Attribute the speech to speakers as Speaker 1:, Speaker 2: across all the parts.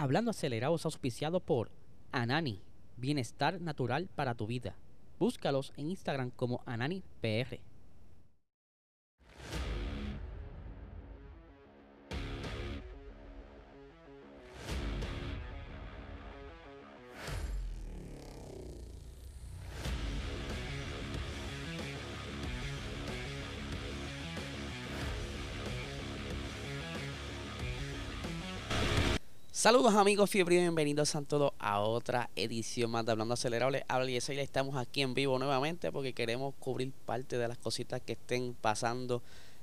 Speaker 1: Hablando acelerado es auspiciado por Anani, bienestar natural para tu vida. Búscalos en Instagram como AnaniPR. Saludos amigos fiebre bienvenidos a todos a otra edición más de Hablando Acelerable. Habla y estamos aquí en vivo nuevamente porque queremos cubrir parte de las cositas que estén pasando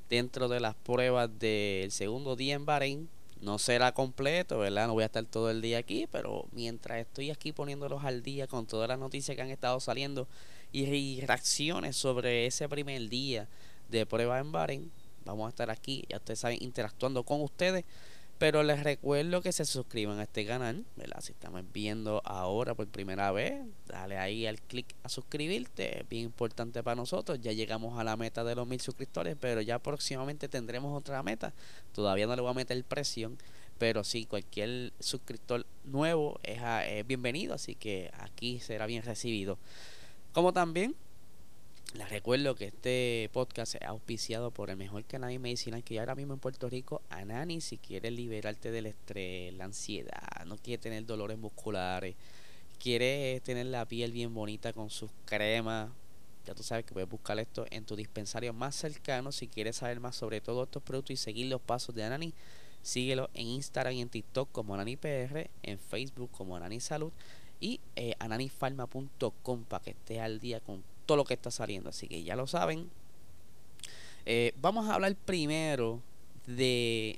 Speaker 1: dentro de las pruebas del segundo día en Bahrein. No será completo, ¿verdad? No voy a estar todo el día aquí, pero mientras estoy aquí poniéndolos al día con todas las noticias que han estado saliendo y reacciones sobre ese primer día de prueba en Bahrein, vamos a estar aquí, ya ustedes saben, interactuando con ustedes pero les recuerdo que se suscriban a este canal, ¿verdad? Si estamos viendo ahora por primera vez, dale ahí al clic a suscribirte, es bien importante para nosotros. Ya llegamos a la meta de los mil suscriptores, pero ya próximamente tendremos otra meta. Todavía no le voy a meter presión, pero sí, cualquier suscriptor nuevo es, es bienvenido, así que aquí será bien recibido. Como también les recuerdo que este podcast es auspiciado por el mejor cannabis medicinal que hay ahora mismo en Puerto Rico, Anani. Si quieres liberarte del estrés, la ansiedad, no quieres tener dolores musculares, quieres tener la piel bien bonita con sus cremas, ya tú sabes que puedes buscar esto en tu dispensario más cercano. Si quieres saber más sobre todos estos productos y seguir los pasos de Anani, síguelo en Instagram y en TikTok como AnaniPR, en Facebook como Anani Salud y eh, ananifarma.com para que estés al día con todo lo que está saliendo. Así que ya lo saben. Eh, vamos a hablar primero de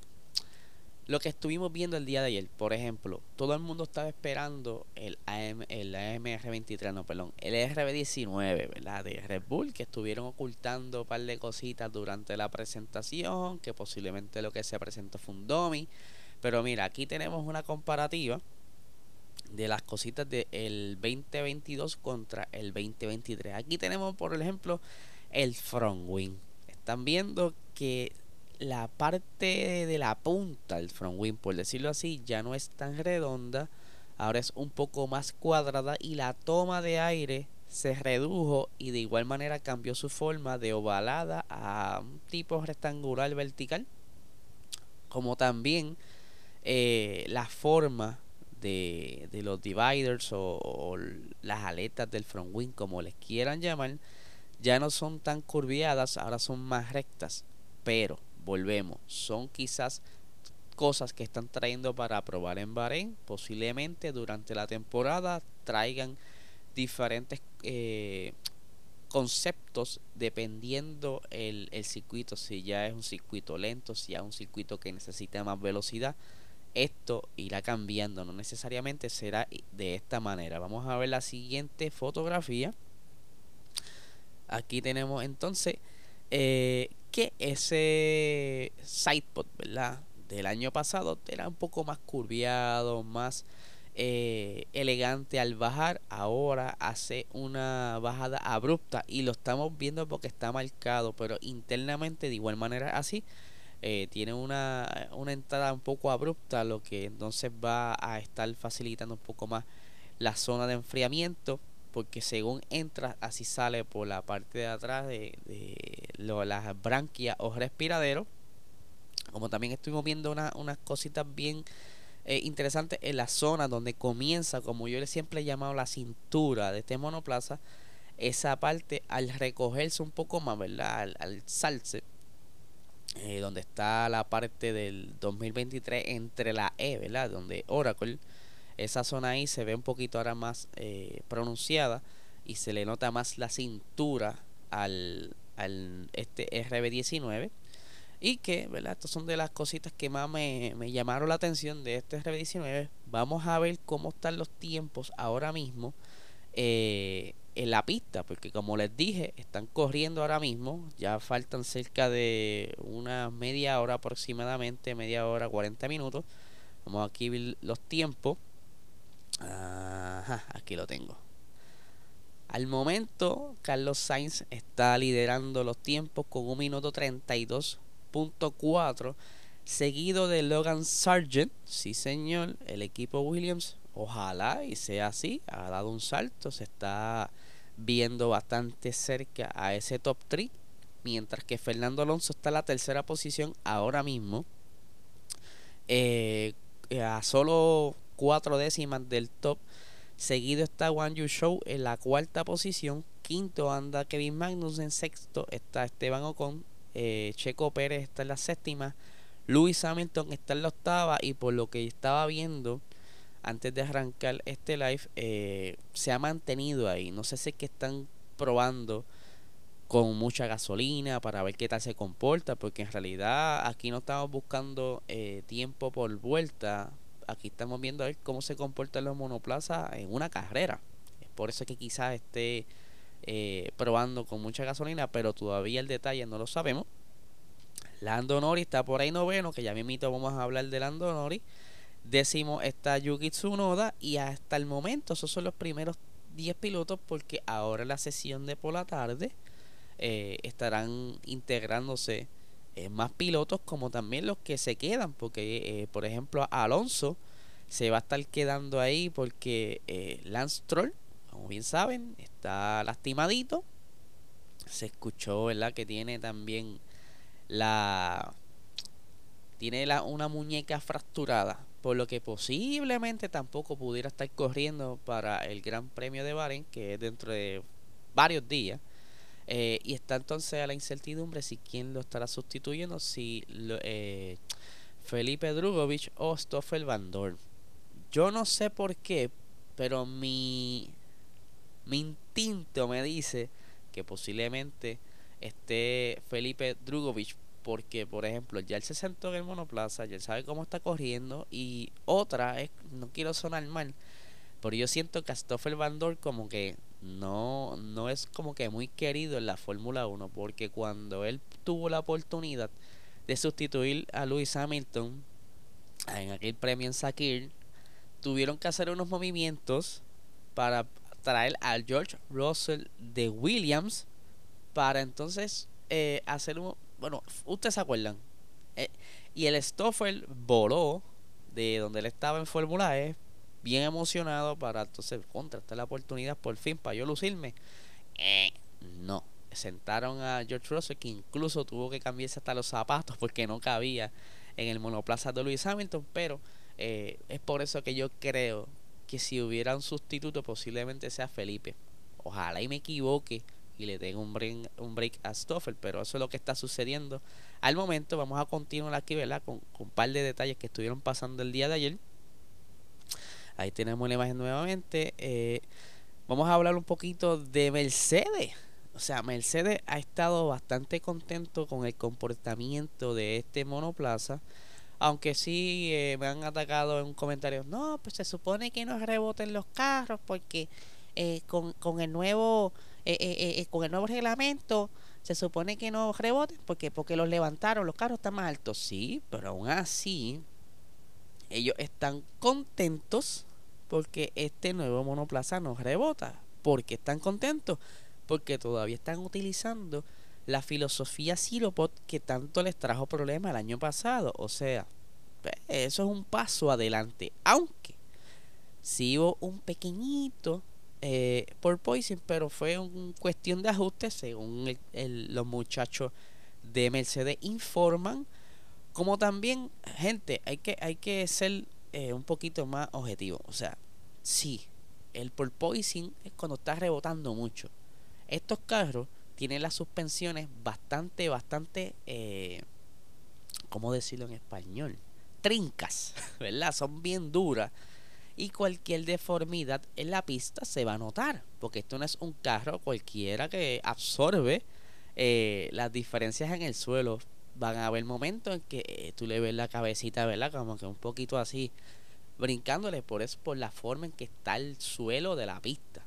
Speaker 1: lo que estuvimos viendo el día de ayer. Por ejemplo, todo el mundo estaba esperando el, AM, el AMR23, no, perdón, el RB19, ¿verdad? De Red Bull, que estuvieron ocultando un par de cositas durante la presentación, que posiblemente lo que se presentó fue un dummy. Pero mira, aquí tenemos una comparativa de las cositas del 2022 contra el 2023. Aquí tenemos, por ejemplo, el front wing. Están viendo que la parte de la punta del front wing, por decirlo así, ya no es tan redonda. Ahora es un poco más cuadrada y la toma de aire se redujo y de igual manera cambió su forma de ovalada a un tipo rectangular vertical. Como también eh, la forma de, los dividers o, las aletas del front wing, como les quieran llamar, ya no son tan curviadas, ahora son más rectas. Pero, volvemos, son quizás cosas que están trayendo para probar en Bahrein. Posiblemente durante la temporada traigan diferentes eh, conceptos dependiendo el, el circuito. Si ya es un circuito lento, si es un circuito que necesita más velocidad esto irá cambiando, no necesariamente será de esta manera. Vamos a ver la siguiente fotografía. Aquí tenemos entonces eh, que ese sidepod, ¿verdad? Del año pasado era un poco más curviado, más eh, elegante al bajar. Ahora hace una bajada abrupta y lo estamos viendo porque está marcado, pero internamente de igual manera así eh, tiene una, una entrada un poco abrupta, lo que entonces va a estar facilitando un poco más la zona de enfriamiento, porque según entra, así sale por la parte de atrás de, de las branquias o respiraderos. Como también estuvimos viendo unas cositas bien eh, interesantes en la zona donde comienza, como yo siempre he llamado la cintura de este monoplaza, esa parte al recogerse un poco más, ¿verdad? Al, al salse eh, donde está la parte del 2023 entre la E, ¿verdad? Donde Oracle, esa zona ahí se ve un poquito ahora más eh, pronunciada y se le nota más la cintura al, al este RB19 y que, ¿verdad? Estas son de las cositas que más me, me llamaron la atención de este RB19. Vamos a ver cómo están los tiempos ahora mismo. Eh, en la pista, porque como les dije, están corriendo ahora mismo, ya faltan cerca de una media hora aproximadamente, media hora, 40 minutos. Vamos aquí ver los tiempos. Aquí lo tengo. Al momento, Carlos Sainz está liderando los tiempos con un minuto 32.4. seguido de Logan Sargent. Sí, señor, el equipo Williams, ojalá y sea así, ha dado un salto, se está viendo bastante cerca a ese top 3, mientras que Fernando Alonso está en la tercera posición ahora mismo, eh, a solo cuatro décimas del top. Seguido está One Yu Show en la cuarta posición. Quinto anda Kevin Magnus en sexto. Está Esteban Ocon. Eh, Checo Pérez está en la séptima. Lewis Hamilton está en la octava. Y por lo que estaba viendo antes de arrancar este live, eh, se ha mantenido ahí. No sé si es que están probando con mucha gasolina para ver qué tal se comporta. Porque en realidad aquí no estamos buscando eh, tiempo por vuelta aquí estamos viendo a ver cómo se comportan los monoplazas en una carrera. Es por eso que quizás esté eh, probando con mucha gasolina, pero todavía el detalle no lo sabemos. Lando está por ahí noveno, que ya mismito vamos a hablar de Lando Nori. Décimo está Yuki Tsunoda y hasta el momento esos son los primeros 10 pilotos porque ahora la sesión de por la tarde eh, estarán integrándose eh, más pilotos como también los que se quedan, porque eh, por ejemplo Alonso se va a estar quedando ahí porque Lance Troll, como bien saben, está lastimadito. Se escuchó, ¿verdad? Que tiene también la... Tiene la, una muñeca fracturada, por lo que posiblemente tampoco pudiera estar corriendo para el Gran Premio de Bahrein, que es dentro de varios días. Eh, y está entonces a la incertidumbre si quién lo estará sustituyendo, si eh, Felipe Drugovich o Stoffel Van Dorn. Yo no sé por qué, pero mi, mi instinto me dice que posiblemente esté Felipe Drugovich porque por ejemplo ya él se sentó en el monoplaza, ya él sabe cómo está corriendo y otra es, no quiero sonar mal, pero yo siento que a Stoffel Van Dorn como que no, no es como que muy querido en la Fórmula 1 porque cuando él tuvo la oportunidad de sustituir a Lewis Hamilton en aquel premio en Sakir, tuvieron que hacer unos movimientos para traer al George Russell de Williams para entonces eh, hacer un... Bueno, ustedes se acuerdan. Eh, y el Stoffel voló de donde él estaba en Fórmula E bien emocionado para entonces contratar la oportunidad por fin para yo lucirme. Eh, no, sentaron a George Russell que incluso tuvo que cambiarse hasta los zapatos porque no cabía en el monoplaza de Lewis Hamilton, pero eh, es por eso que yo creo que si hubiera un sustituto posiblemente sea Felipe. Ojalá y me equivoque y le den un break, un break a Stoffel, pero eso es lo que está sucediendo al momento. Vamos a continuar aquí, ¿verdad? Con, un par de detalles que estuvieron pasando el día de ayer. Ahí tenemos la imagen nuevamente. Eh, vamos a hablar un poquito de Mercedes. O sea, Mercedes ha estado bastante contento con el comportamiento de este monoplaza. Aunque sí eh, me han atacado en un comentario. No, pues se supone que no reboten los carros porque eh, con, con, el nuevo con el nuevo reglamento se supone que no reboten porque porque los levantaron, los carros están más altos. Sí, pero aún así ellos están contentos porque este nuevo monoplaza no rebota. ¿Por qué están contentos? Porque todavía están utilizando la filosofía Siropod que tanto les trajo problemas el año pasado. O sea, pues, eso es un paso adelante. Aunque sí hubo un pequeñito eh, por Poison, pero fue una cuestión de ajuste según los muchachos de Mercedes informan. Como también, gente, hay que, hay que ser eh, un poquito más objetivo. O sea, sí, el porpoising es cuando está rebotando mucho. Estos carros tienen las suspensiones bastante, bastante, eh, ¿cómo decirlo en español? Trincas, ¿verdad? Son bien duras. Y cualquier deformidad en la pista se va a notar. Porque esto no es un carro cualquiera que absorbe eh, las diferencias en el suelo van a haber momentos en que eh, tú le ves la cabecita, ¿verdad? Como que un poquito así, brincándole, por eso, por la forma en que está el suelo de la pista.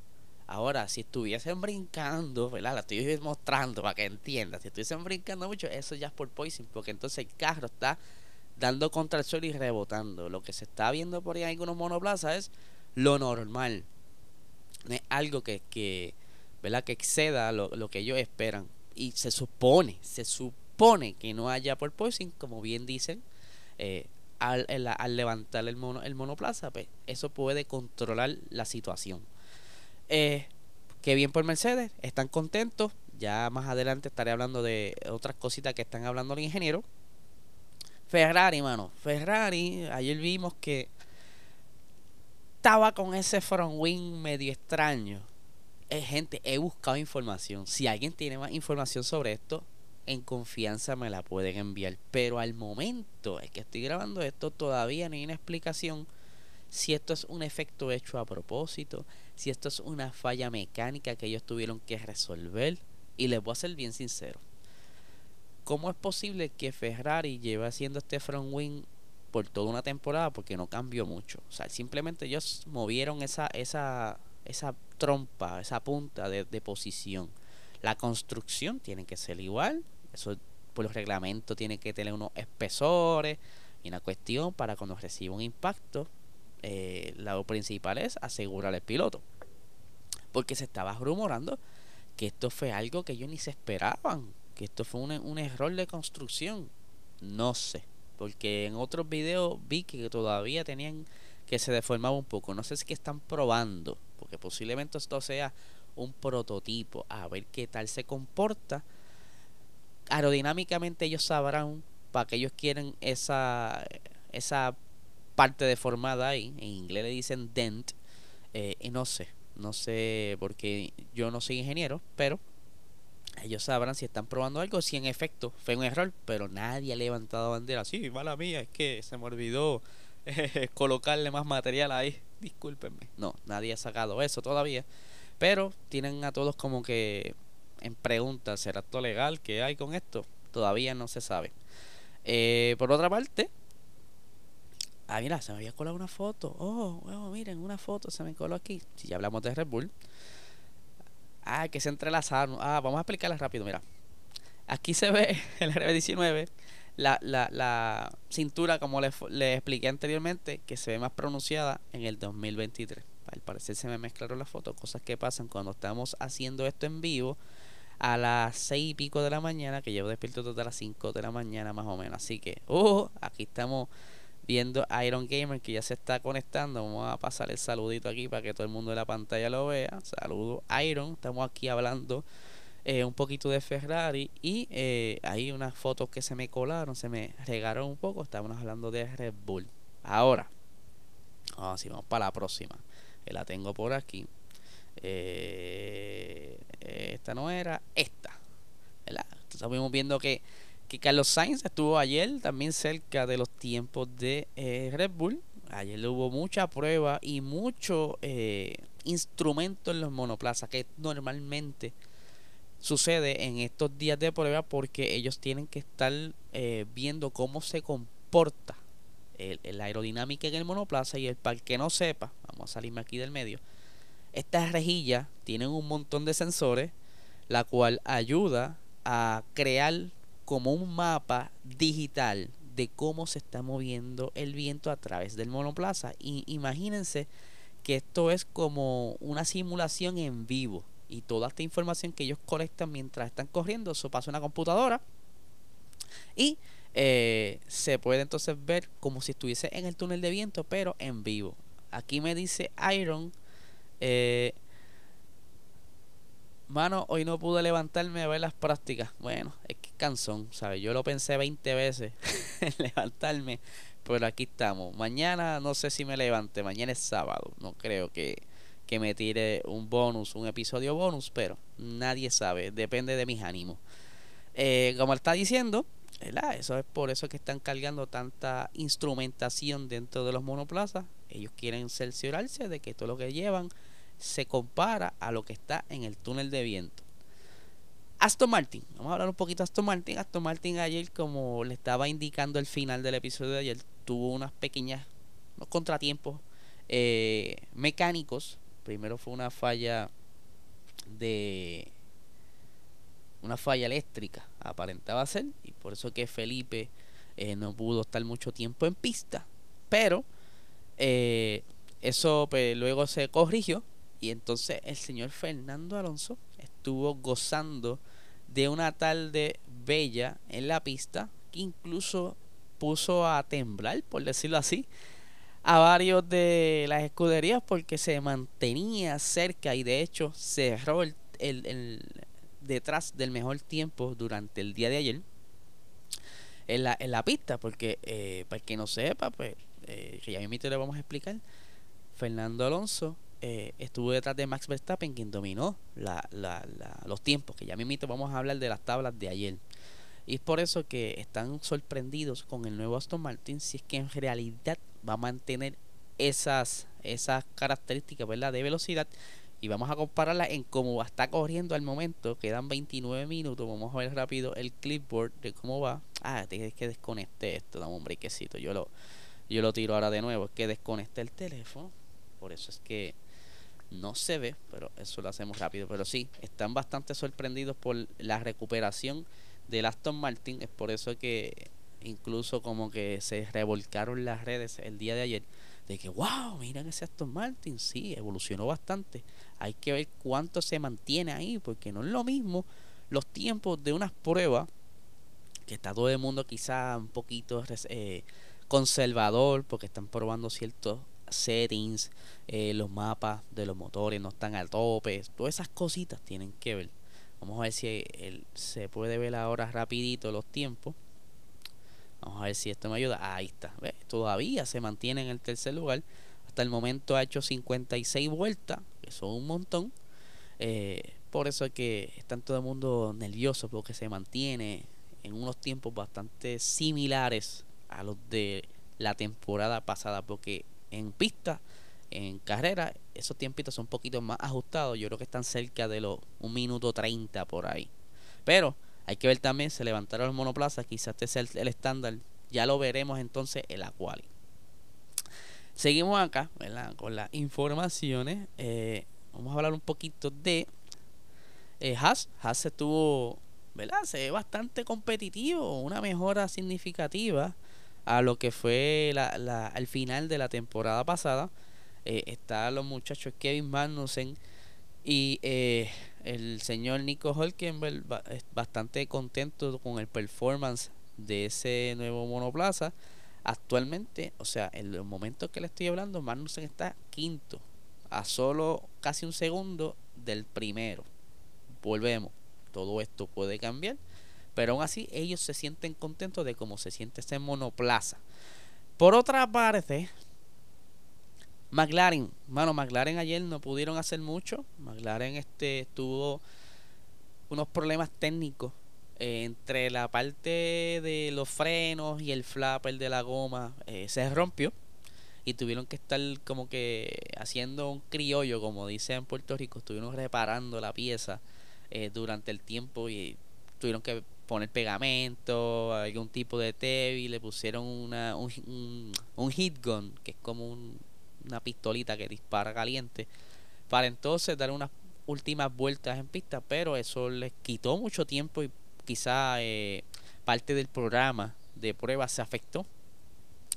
Speaker 1: Ahora, si estuviesen brincando, ¿verdad? La estoy mostrando para que entiendas. Si estuviesen brincando mucho, eso ya es por poison, porque entonces el carro está dando contra el suelo y rebotando. Lo que se está viendo por ahí en algunos monoplazas es lo normal. No es algo que, que ¿verdad? Que exceda lo, lo que ellos esperan. Y se supone, se supone pone que no haya porpoising, como bien dicen, eh, al, al, levantar el, mono, el monoplaza, pues eso puede controlar la situación. Eh, que bien por Mercedes, están contentos. Ya más adelante estaré hablando de otras cositas que están hablando el ingeniero. Ferrari, mano. Ferrari, ayer vimos que estaba con ese front wing medio extraño. Eh, gente, he buscado información. Si alguien tiene más información sobre esto, en confianza me la pueden enviar. Pero al momento en que estoy grabando esto, todavía no hay una explicación si esto es un efecto hecho a propósito, si esto es una falla mecánica que ellos tuvieron que resolver. Y les voy a ser bien sincero. ¿Cómo es posible que Ferrari lleve haciendo este front wing por toda una temporada? Porque no cambió mucho. O sea, simplemente ellos movieron esa, esa, esa trompa, esa punta de, de posición. La construcción tiene que ser igual. Eso por los reglamentos tiene que tener unos espesores y una cuestión para cuando reciba un impacto. Eh, lo principal es asegurar el piloto. Porque se estaba rumorando que esto fue algo que ellos ni se esperaban. Esto fue un, un error de construcción. No sé. Porque en otros videos vi que todavía tenían que se deformaba un poco. No sé si que están probando. Porque posiblemente esto sea un prototipo, a ver qué tal se comporta. Aerodinámicamente ellos sabrán para que ellos quieren esa, esa parte deformada ahí. En inglés le dicen dent. Eh, y no sé, no sé porque yo no soy ingeniero, pero ellos sabrán si están probando algo, si en efecto fue un error, pero nadie ha levantado bandera. Sí, mala mía, es que se me olvidó eh, colocarle más material ahí. Discúlpenme. No, nadie ha sacado eso todavía. Pero tienen a todos como que en pregunta, ¿será esto legal? ¿Qué hay con esto? Todavía no se sabe. Eh, por otra parte, ah, mira, se me había colado una foto. Oh, oh, miren, una foto se me coló aquí. Si ya hablamos de Red Bull. Ah, que se entrelazaron. Ah, vamos a explicarla rápido, mira. Aquí se ve el RB19, la, la, la cintura, como les, les expliqué anteriormente, que se ve más pronunciada en el 2023 al parecer se me mezclaron las fotos, cosas que pasan cuando estamos haciendo esto en vivo a las seis y pico de la mañana, que llevo despierto desde las 5 de la mañana más o menos. Así que, uh, aquí estamos viendo Iron Gamer que ya se está conectando. Vamos a pasar el saludito aquí para que todo el mundo de la pantalla lo vea. Saludo Iron, estamos aquí hablando eh, un poquito de Ferrari y eh, hay unas fotos que se me colaron, se me regaron un poco. Estamos hablando de Red Bull. Ahora, vamos, vamos para la próxima que la tengo por aquí. Eh, esta no era, esta. Estamos viendo que, que Carlos Sainz estuvo ayer también cerca de los tiempos de eh, Red Bull. Ayer hubo mucha prueba y mucho eh, instrumento en los monoplazas que normalmente sucede en estos días de prueba porque ellos tienen que estar eh, viendo cómo se comporta la aerodinámica en el monoplaza y el para que no sepa, vamos a salirme aquí del medio, estas rejillas tienen un montón de sensores, la cual ayuda a crear como un mapa digital de cómo se está moviendo el viento a través del monoplaza. Y imagínense que esto es como una simulación en vivo. Y toda esta información que ellos colectan mientras están corriendo, eso pasa a una computadora. Y eh, se puede entonces ver como si estuviese en el túnel de viento, pero en vivo. Aquí me dice Iron. Eh, mano, hoy no pude levantarme a ver las prácticas. Bueno, es que cansón, ¿sabes? Yo lo pensé 20 veces en levantarme, pero aquí estamos. Mañana no sé si me levante, mañana es sábado. No creo que, que me tire un bonus, un episodio bonus, pero nadie sabe, depende de mis ánimos. Eh, como está diciendo, eso es por eso que están cargando tanta instrumentación dentro de los monoplazas. Ellos quieren cerciorarse de que todo lo que llevan se compara a lo que está en el túnel de viento. Aston Martin, vamos a hablar un poquito de Aston Martin. Aston Martin ayer, como le estaba indicando el final del episodio de ayer, tuvo unas pequeñas contratiempos eh, mecánicos. Primero fue una falla de una falla eléctrica, aparentaba ser, y por eso que Felipe eh, no pudo estar mucho tiempo en pista. Pero eh, eso pues, luego se corrigió y entonces el señor Fernando Alonso estuvo gozando de una tarde bella en la pista que incluso puso a temblar, por decirlo así, a varios de las escuderías porque se mantenía cerca y de hecho cerró el, el, detrás del mejor tiempo durante el día de ayer en la, en la pista. Porque eh, para que no sepa pues eh, ya mismo le vamos a explicar Fernando Alonso eh, estuvo detrás de Max Verstappen quien dominó la, la, los tiempos que ya mismo vamos a hablar de las tablas de ayer y es por eso que están sorprendidos con el nuevo Aston Martin si es que en realidad va a mantener esas, esas características ¿verdad? de velocidad y vamos a compararla en cómo está corriendo al momento. Quedan 29 minutos. Vamos a ver rápido el clipboard de cómo va. Ah, tienes que desconecte esto. Dame un brequecito. Yo lo, yo lo tiro ahora de nuevo. Es que desconecte el teléfono. Por eso es que no se ve, pero eso lo hacemos rápido. Pero sí, están bastante sorprendidos por la recuperación del Aston Martin. Es por eso que incluso como que se revolcaron las redes el día de ayer de que wow, miren ese Aston Martin, sí, evolucionó bastante. Hay que ver cuánto se mantiene ahí, porque no es lo mismo los tiempos de unas pruebas que está todo el mundo quizá un poquito eh, conservador porque están probando ciertos settings, eh, los mapas de los motores no están al tope, todas esas cositas tienen que ver. Vamos a ver si se puede ver ahora rapidito los tiempos. Vamos a ver si esto me ayuda. Ahí está. Todavía se mantiene en el tercer lugar. Hasta el momento ha hecho 56 vueltas, que son un montón. Eh, por eso es que está todo el mundo nervioso porque se mantiene en unos tiempos bastante similares a los de la temporada pasada. Porque en pista, en carrera, esos tiempitos son un poquito más ajustados. Yo creo que están cerca de los 1 minuto 30 por ahí. Pero hay que ver también, se levantaron los monoplazas, quizás este sea el, estándar. Ya lo veremos entonces en la quali. Seguimos acá con las informaciones. Eh, vamos a hablar un poquito de eh, Haas. Haas estuvo, ¿verdad? Se bastante competitivo, una mejora significativa a lo que fue la, la, al final de la temporada pasada. Eh, están los muchachos Kevin Magnussen y eh, el señor Nico Holkenberg bastante contento con el performance de ese nuevo monoplaza. Actualmente, o sea, en el momento que le estoy hablando, Magnussen está quinto, a solo casi un segundo del primero. Volvemos, todo esto puede cambiar, pero aún así ellos se sienten contentos de cómo se siente ese monoplaza. Por otra parte, McLaren, bueno, McLaren ayer no pudieron hacer mucho. McLaren este tuvo unos problemas técnicos eh, entre la parte de los frenos y el flapper de la goma eh, se rompió y tuvieron que estar como que haciendo un criollo, como dice en Puerto Rico, estuvieron reparando la pieza eh, durante el tiempo y tuvieron que poner pegamento, algún tipo de tape y le pusieron una, un, un, hit gun, que es como un una pistolita que dispara caliente, para entonces dar unas últimas vueltas en pista, pero eso les quitó mucho tiempo y quizá eh, parte del programa de pruebas se afectó.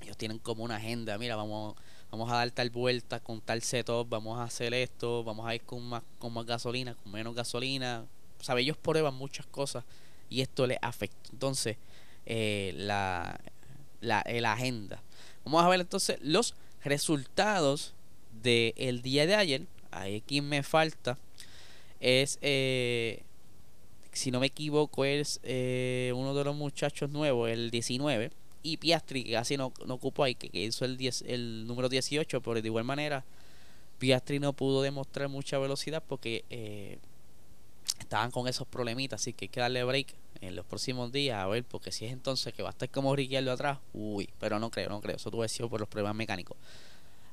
Speaker 1: Ellos tienen como una agenda, mira, vamos, vamos a dar tal vuelta con tal setup, vamos a hacer esto, vamos a ir con más, con más gasolina, con menos gasolina. sabe ellos prueban muchas cosas y esto les afecta. Entonces, eh, la, la, la agenda. Vamos a ver entonces los resultados del día de ayer. Aquí me falta. Es, eh, si no me equivoco, es eh, uno de los muchachos nuevos, el 19. Y Piastri, que casi no, no ocupó ahí, que, hizo el, 10, el número 18, pero de igual manera, Piastri no pudo demostrar mucha velocidad porque eh, estaban con esos problemitas. Así que hay que darle break en los próximos días a ver, porque si es entonces que va a estar como Ricciardo atrás, uy, pero no creo, no creo, eso tuvo sido por los problemas mecánicos.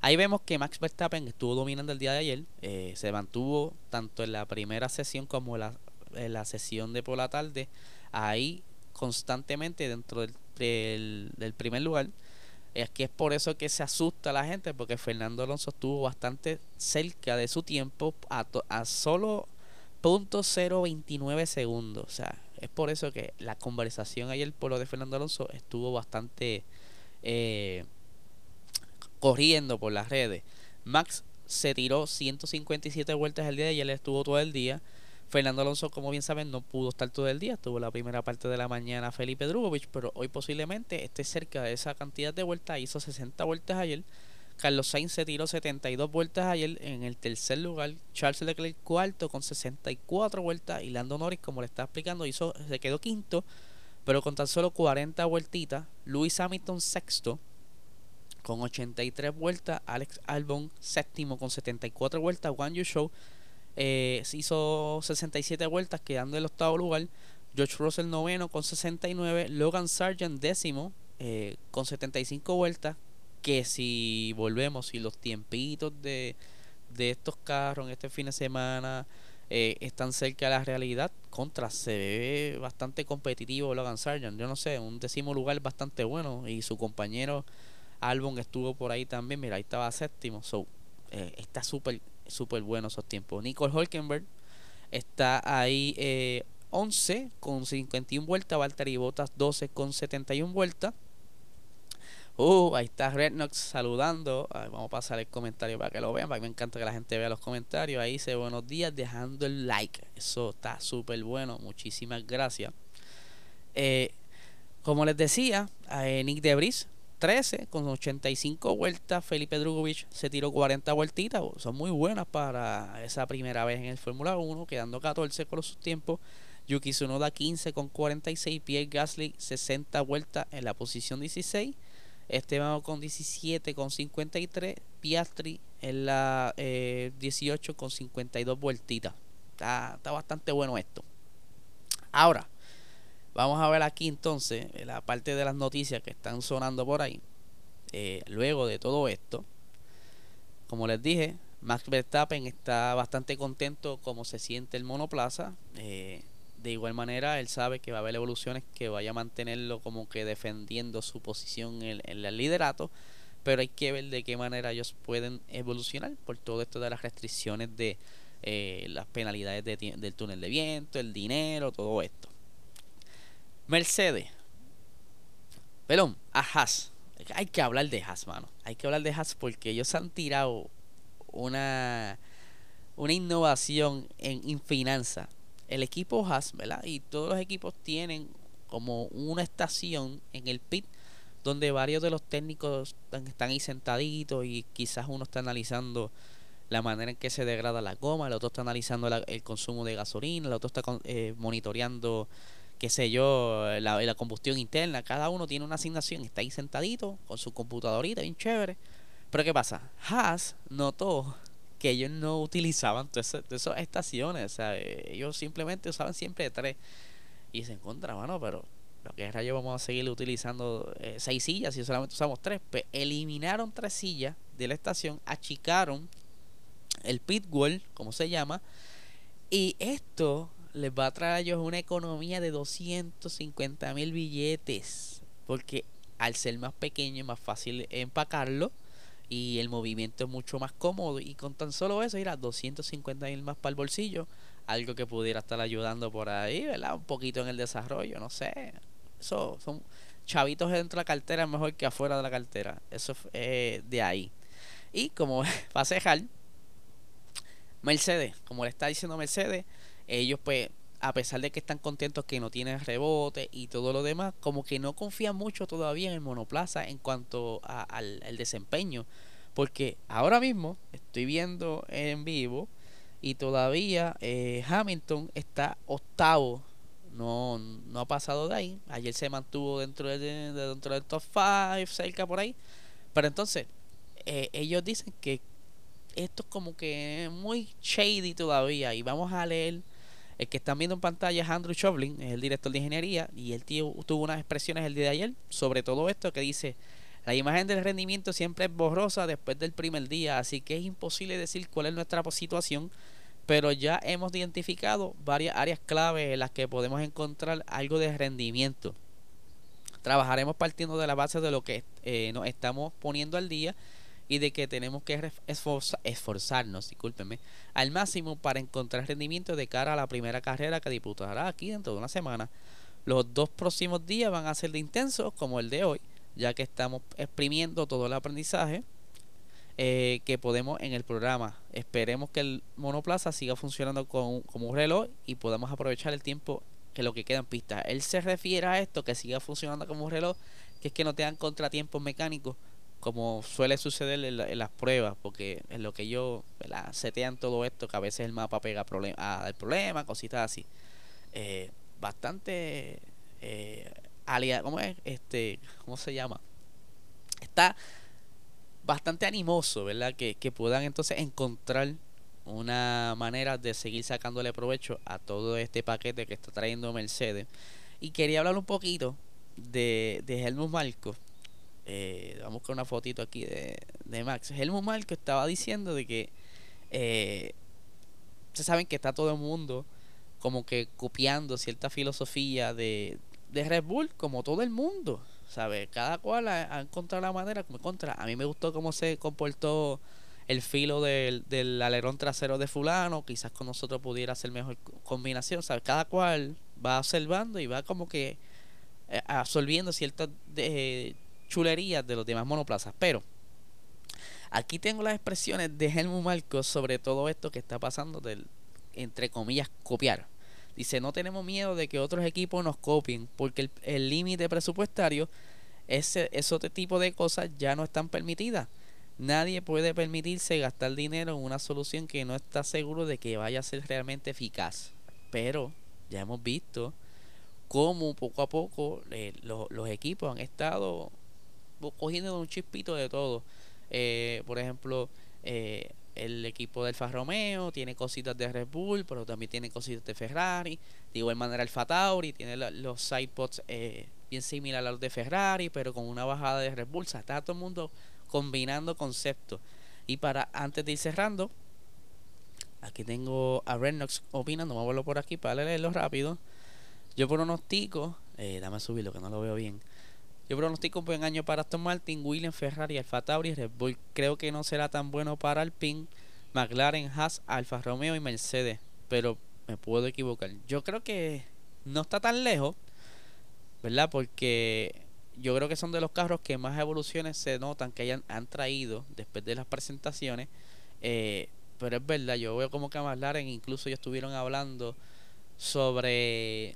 Speaker 1: Ahí vemos que Max Verstappen estuvo dominando el día de ayer, eh, se mantuvo tanto en la primera sesión como en la, en la sesión de por la tarde, ahí constantemente dentro del, del, primer lugar. Es que es por eso que se asusta la gente, porque Fernando Alonso estuvo bastante cerca de su tiempo a, a solo .029 segundos. O sea, es por eso que la conversación ayer por lo de Fernando Alonso estuvo bastante eh, corriendo por las redes. Max se tiró 157 vueltas el día de ayer, estuvo todo el día. Fernando Alonso, como bien saben, no pudo estar todo el día. Tuvo la primera parte de la mañana Felipe Drugovich, pero hoy posiblemente esté cerca de esa cantidad de vueltas. Hizo 60 vueltas ayer. Carlos Sainz se tiró 72 vueltas ayer en el tercer lugar. Charles Leclerc cuarto con 64 vueltas. Y Lando Norris, como le estaba explicando, hizo, se quedó quinto, pero con tan solo 40 vueltitas. Luis Hamilton sexto con 83 vueltas. Alex Albon séptimo con 74 vueltas. Juan Yu Show eh, hizo 67 vueltas, quedando en el octavo lugar. George Russell noveno con 69. Logan Sargent décimo eh, con 75 vueltas. Que si volvemos, y los tiempitos de, de estos carros en este fin de semana eh, están cerca de la realidad, contra se ve bastante competitivo Logan Sargent. Yo no sé, un décimo lugar bastante bueno. Y su compañero Albon estuvo por ahí también. Mira, ahí estaba séptimo. So, está súper súper bueno esos tiempos. Nicole Holkenberg está ahí eh, 11 con 51 vueltas. Valtteri Bottas 12 con 71 vueltas. Uh, ahí está Rednox saludando. vamos a pasar el comentario para que lo vean. Me encanta que la gente vea los comentarios. Ahí dice buenos días, dejando el like. Eso está súper bueno. Muchísimas gracias. Eh, como les decía, eh, Nick Debris 13 con 85 vueltas. Felipe Drugovich se tiró 40 vueltitas. Son muy buenas para esa primera vez en el Fórmula 1, quedando 14 con sus tiempos. Yuki Tsunoda 15 con 46. Pierre Gasly 60 vueltas en la posición 16. Esteban con 17 con 53. Piastri en la 18 eh, con 52 vueltitas. Está, está bastante bueno esto. Ahora, Vamos a ver aquí entonces la parte de las noticias que están sonando por ahí. Eh, luego de todo esto, como les dije, Max Verstappen está bastante contento como se siente el monoplaza. Eh, de igual manera, él sabe que va a haber evoluciones que vaya a mantenerlo como que defendiendo su posición en, el liderato. Pero hay que ver de qué manera ellos pueden evolucionar por todo esto de las restricciones de eh, las penalidades del túnel de viento, el dinero, todo esto. Mercedes. Perdón, a Haas. Hay que hablar de Haas, mano. Hay que hablar de Haas porque ellos han tirado una, una innovación en, en finanzas. El equipo Haas, ¿verdad? Y todos los equipos tienen como una estación en el pit donde varios de los técnicos están, ahí sentaditos y quizás uno está analizando la manera en que se degrada la goma, el otro está analizando el consumo de gasolina, el otro está eh, monitoreando qué sé yo, la, la, combustión interna, cada uno tiene una asignación, está ahí sentadito con su computadorita, bien chévere. Pero ¿qué pasa? Haas notó que ellos no utilizaban todas esas, estaciones, o sea, ellos simplemente usaban siempre tres. Y se encontraban, ¿no? Pero lo que es rayo vamos a seguir utilizando eh, seis sillas y solamente usamos tres. Pues eliminaron tres sillas de la estación, achicaron el pit wall, como se llama, y esto les va a traer a ellos una economía de 250 mil billetes. Porque al ser más pequeño es más fácil empacarlo y el movimiento es mucho más cómodo. Y con tan solo eso, ir a 250 mil más para el bolsillo. Algo que pudiera estar ayudando por ahí, ¿verdad? Un poquito en el desarrollo, no sé. Eso son chavitos dentro de la cartera mejor que afuera de la cartera. Eso es eh, de ahí. Y como va a cejar, Mercedes, como le está diciendo Mercedes, ellos pues a pesar de que están contentos que no tienen rebote y todo lo demás, como que no confían mucho todavía en el monoplaza en cuanto al, desempeño. Porque ahora mismo estoy viendo en vivo y todavía eh, Hamilton está octavo. No, no ha pasado de ahí. Ayer se mantuvo dentro, de, dentro del top 5, cerca por ahí. Pero entonces, eh, ellos dicen que esto es como que muy shady todavía. Y vamos a leer el que están viendo en pantalla es Andrew Chauvelin, es el director de ingeniería, y él tuvo unas expresiones el día de ayer sobre todo esto que dice, la imagen del rendimiento siempre es borrosa después del primer día, así que es imposible decir cuál es nuestra situación, pero ya hemos identificado varias áreas clave en las que podemos encontrar algo de rendimiento. Trabajaremos partiendo de la base de lo que eh, nos estamos poniendo al día y de que tenemos que esforzarnos, discúlpenme, al máximo para encontrar rendimiento de cara a la primera carrera que disputará aquí dentro de una semana. Los dos próximos días van a ser de intensos como el de hoy, ya que estamos exprimiendo todo el aprendizaje eh, que podemos en el programa. Esperemos que el monoplaza siga funcionando como un reloj y podamos aprovechar el tiempo que lo que queda en pista. Él se refiere a esto, que siga funcionando como un reloj, que es que no tengan contratiempos mecánicos como suele suceder en, las pruebas, porque en lo que ellos setean todo esto, que a veces el mapa pega problema, el problema, cositas así. Eh, bastante eh, ¿cómo es? Este, ¿cómo se llama? Está bastante animoso, ¿verdad? Que, que puedan entonces encontrar una manera de seguir sacándole provecho a todo este paquete que está trayendo Mercedes. Y quería hablar un poquito de, de Helmut Marco. Eh, vamos con una fotito aquí de, de Max. Helmut Marco estaba diciendo de que eh, se saben que está todo el mundo como que copiando cierta filosofía de, de Red Bull, como todo el mundo. ¿Sabes? Cada cual ha, encontrado la manera como contra. A mí me gustó cómo se comportó el filo del, del alerón trasero de fulano. Quizás con nosotros pudiera ser mejor combinación. ¿Sabes? Cada cual va observando y va como que eh, absorbiendo ciertas de, chulerías de los demás monoplazas. Pero aquí tengo las expresiones de Helmut Marcos sobre todo esto que está pasando del, entre comillas, copiar. Dice, no tenemos miedo de que otros equipos nos copien, porque el límite presupuestario, ese, ese tipo de cosas ya no están permitidas. Nadie puede permitirse gastar dinero en una solución que no está seguro de que vaya a ser realmente eficaz. Pero ya hemos visto cómo poco a poco eh, los equipos han estado cogiendo un chispito de todo. Eh, por ejemplo, eh, el equipo del Alfa Romeo tiene cositas de Red Bull, pero también tiene cositas de Ferrari. De igual manera, el Tauri tiene los sidepods eh, bien similares a los de Ferrari, pero con una bajada de Red Bull. O sea, está todo el mundo combinando conceptos. Y para antes de ir cerrando, aquí tengo a Renox opinando. Vamos a verlo por aquí para leerlo rápido. Yo pronostico, eh, dame a subirlo que no lo veo bien. Yo pronostico un buen año para Aston Martin, William Ferrari, Alfa Tauri, Red Bull. Creo que no será tan bueno para Alpine, McLaren, Haas, Alfa Romeo y Mercedes. Pero me puedo equivocar. Yo creo que no está tan lejos, ¿verdad? Porque yo creo que son de los carros que más evoluciones se notan que hayan, han traído después de las presentaciones. Eh, pero es verdad, yo veo como que a McLaren incluso ya estuvieron hablando sobre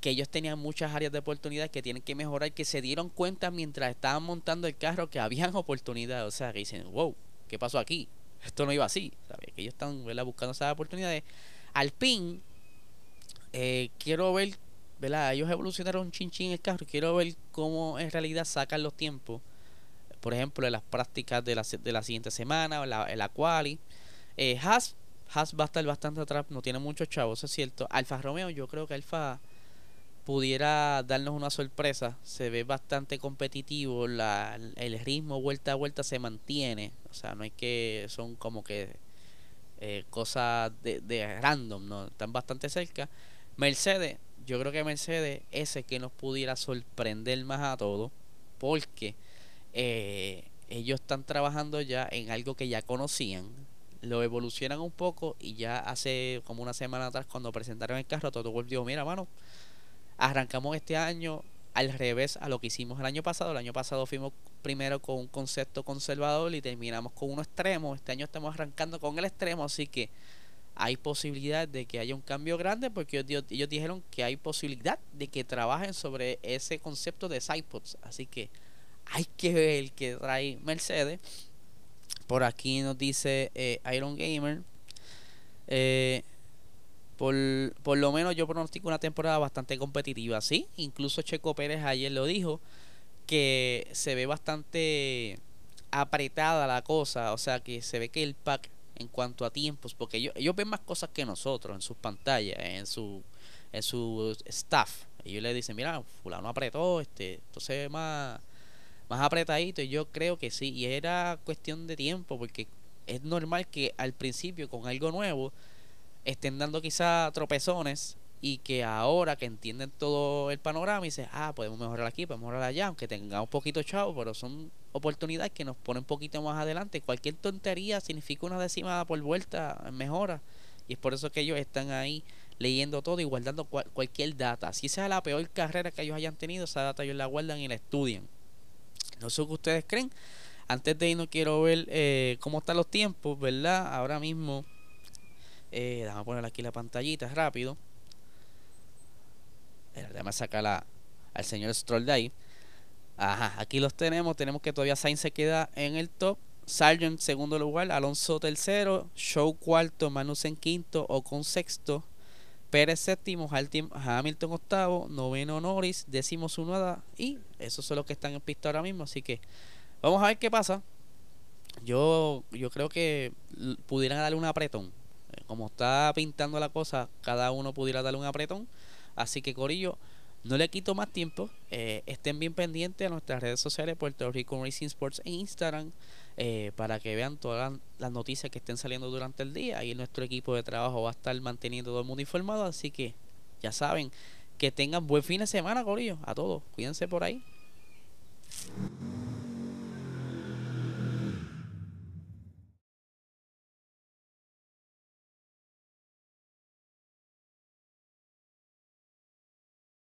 Speaker 1: que ellos tenían muchas áreas de oportunidad que tienen que mejorar, que se dieron cuenta mientras estaban montando el carro que habían oportunidades. O sea, que dicen, wow, ¿qué pasó aquí? Esto no iba así. ¿sabes? Que ellos están buscando esas oportunidades. Al pin, eh, quiero ver, ¿verdad? Ellos evolucionaron un chinchín el carro. Quiero ver cómo en realidad sacan los tiempos. Por ejemplo, en las prácticas de la, de la siguiente semana, en la, en la quali. Eh, Haas, Haas va a estar bastante atrás, no tiene muchos chavos, es cierto. Alfa Romeo, yo creo que Alfa pudiera darnos una sorpresa. Se ve bastante competitivo, la, el ritmo vuelta a vuelta se mantiene. O sea, no hay que, son como que eh, cosas de, de, random, ¿no? Están bastante cerca. Mercedes, yo creo que Mercedes es el que nos pudiera sorprender más a todos, porque eh, ellos están trabajando ya en algo que ya conocían, lo evolucionan un poco y ya hace como una semana atrás cuando presentaron el carro, todo volvió, mira, mano, Arrancamos este año al revés a lo que hicimos el año pasado. El año pasado fuimos primero con un concepto conservador y terminamos con uno extremo. Este año estamos arrancando con el extremo, así que hay posibilidad de que haya un cambio grande porque ellos, dijeron que hay posibilidad de que trabajen sobre ese concepto de sidepods. Así que hay que ver que trae Mercedes. Por aquí nos dice eh, Iron Gamer. Eh, por, por lo menos yo pronostico una temporada bastante competitiva, ¿sí? Incluso Checo Pérez ayer lo dijo, que se ve bastante apretada la cosa, o sea que se ve que el pack en cuanto a tiempos, porque ellos, ellos ven más cosas que nosotros en sus pantallas, en su, en su staff. Ellos le dicen, mira, fulano apretó, este, entonces más, más apretadito, y yo creo que sí, y era cuestión de tiempo, porque es normal que al principio con algo nuevo estén dando quizá tropezones y que ahora que entienden todo el panorama y dicen, ah, podemos mejorar aquí, podemos mejorar allá, aunque tengamos un poquito chavo, pero son oportunidades que nos ponen un poquito más adelante. Cualquier tontería significa una décima por vuelta, mejora. Y es por eso que ellos están ahí leyendo todo y guardando cualquier data. Si esa es la peor carrera que ellos hayan tenido, esa data ellos la guardan y la estudian. No sé qué ustedes creen. Antes de ir no quiero ver eh, cómo están los tiempos, ¿verdad? Ahora mismo, eh, déjame poner aquí la pantallita rápido. Déjame sacar al señor Stroll de ahí. Ajá, aquí los tenemos. Tenemos que todavía Sainz se queda en el top. Sargent segundo lugar, Alonso tercero, Show cuarto, en quinto, o con sexto, Pérez séptimo, Hamilton octavo, noveno Norris, décimo Sunoda y esos son los que están en pista ahora mismo, así que vamos a ver qué pasa. Yo, yo creo que pudieran darle un apretón. Como está pintando la cosa, cada uno pudiera darle un apretón. Así que Corillo, no le quito más tiempo. Eh, estén bien pendientes a nuestras redes sociales, Puerto Rico Racing Sports e Instagram, eh, para que vean todas las noticias que estén saliendo durante el día. Y nuestro equipo de trabajo va a estar manteniendo todo el mundo informado. Así que ya saben, que tengan buen fin de semana, Corillo. A todos, cuídense por ahí.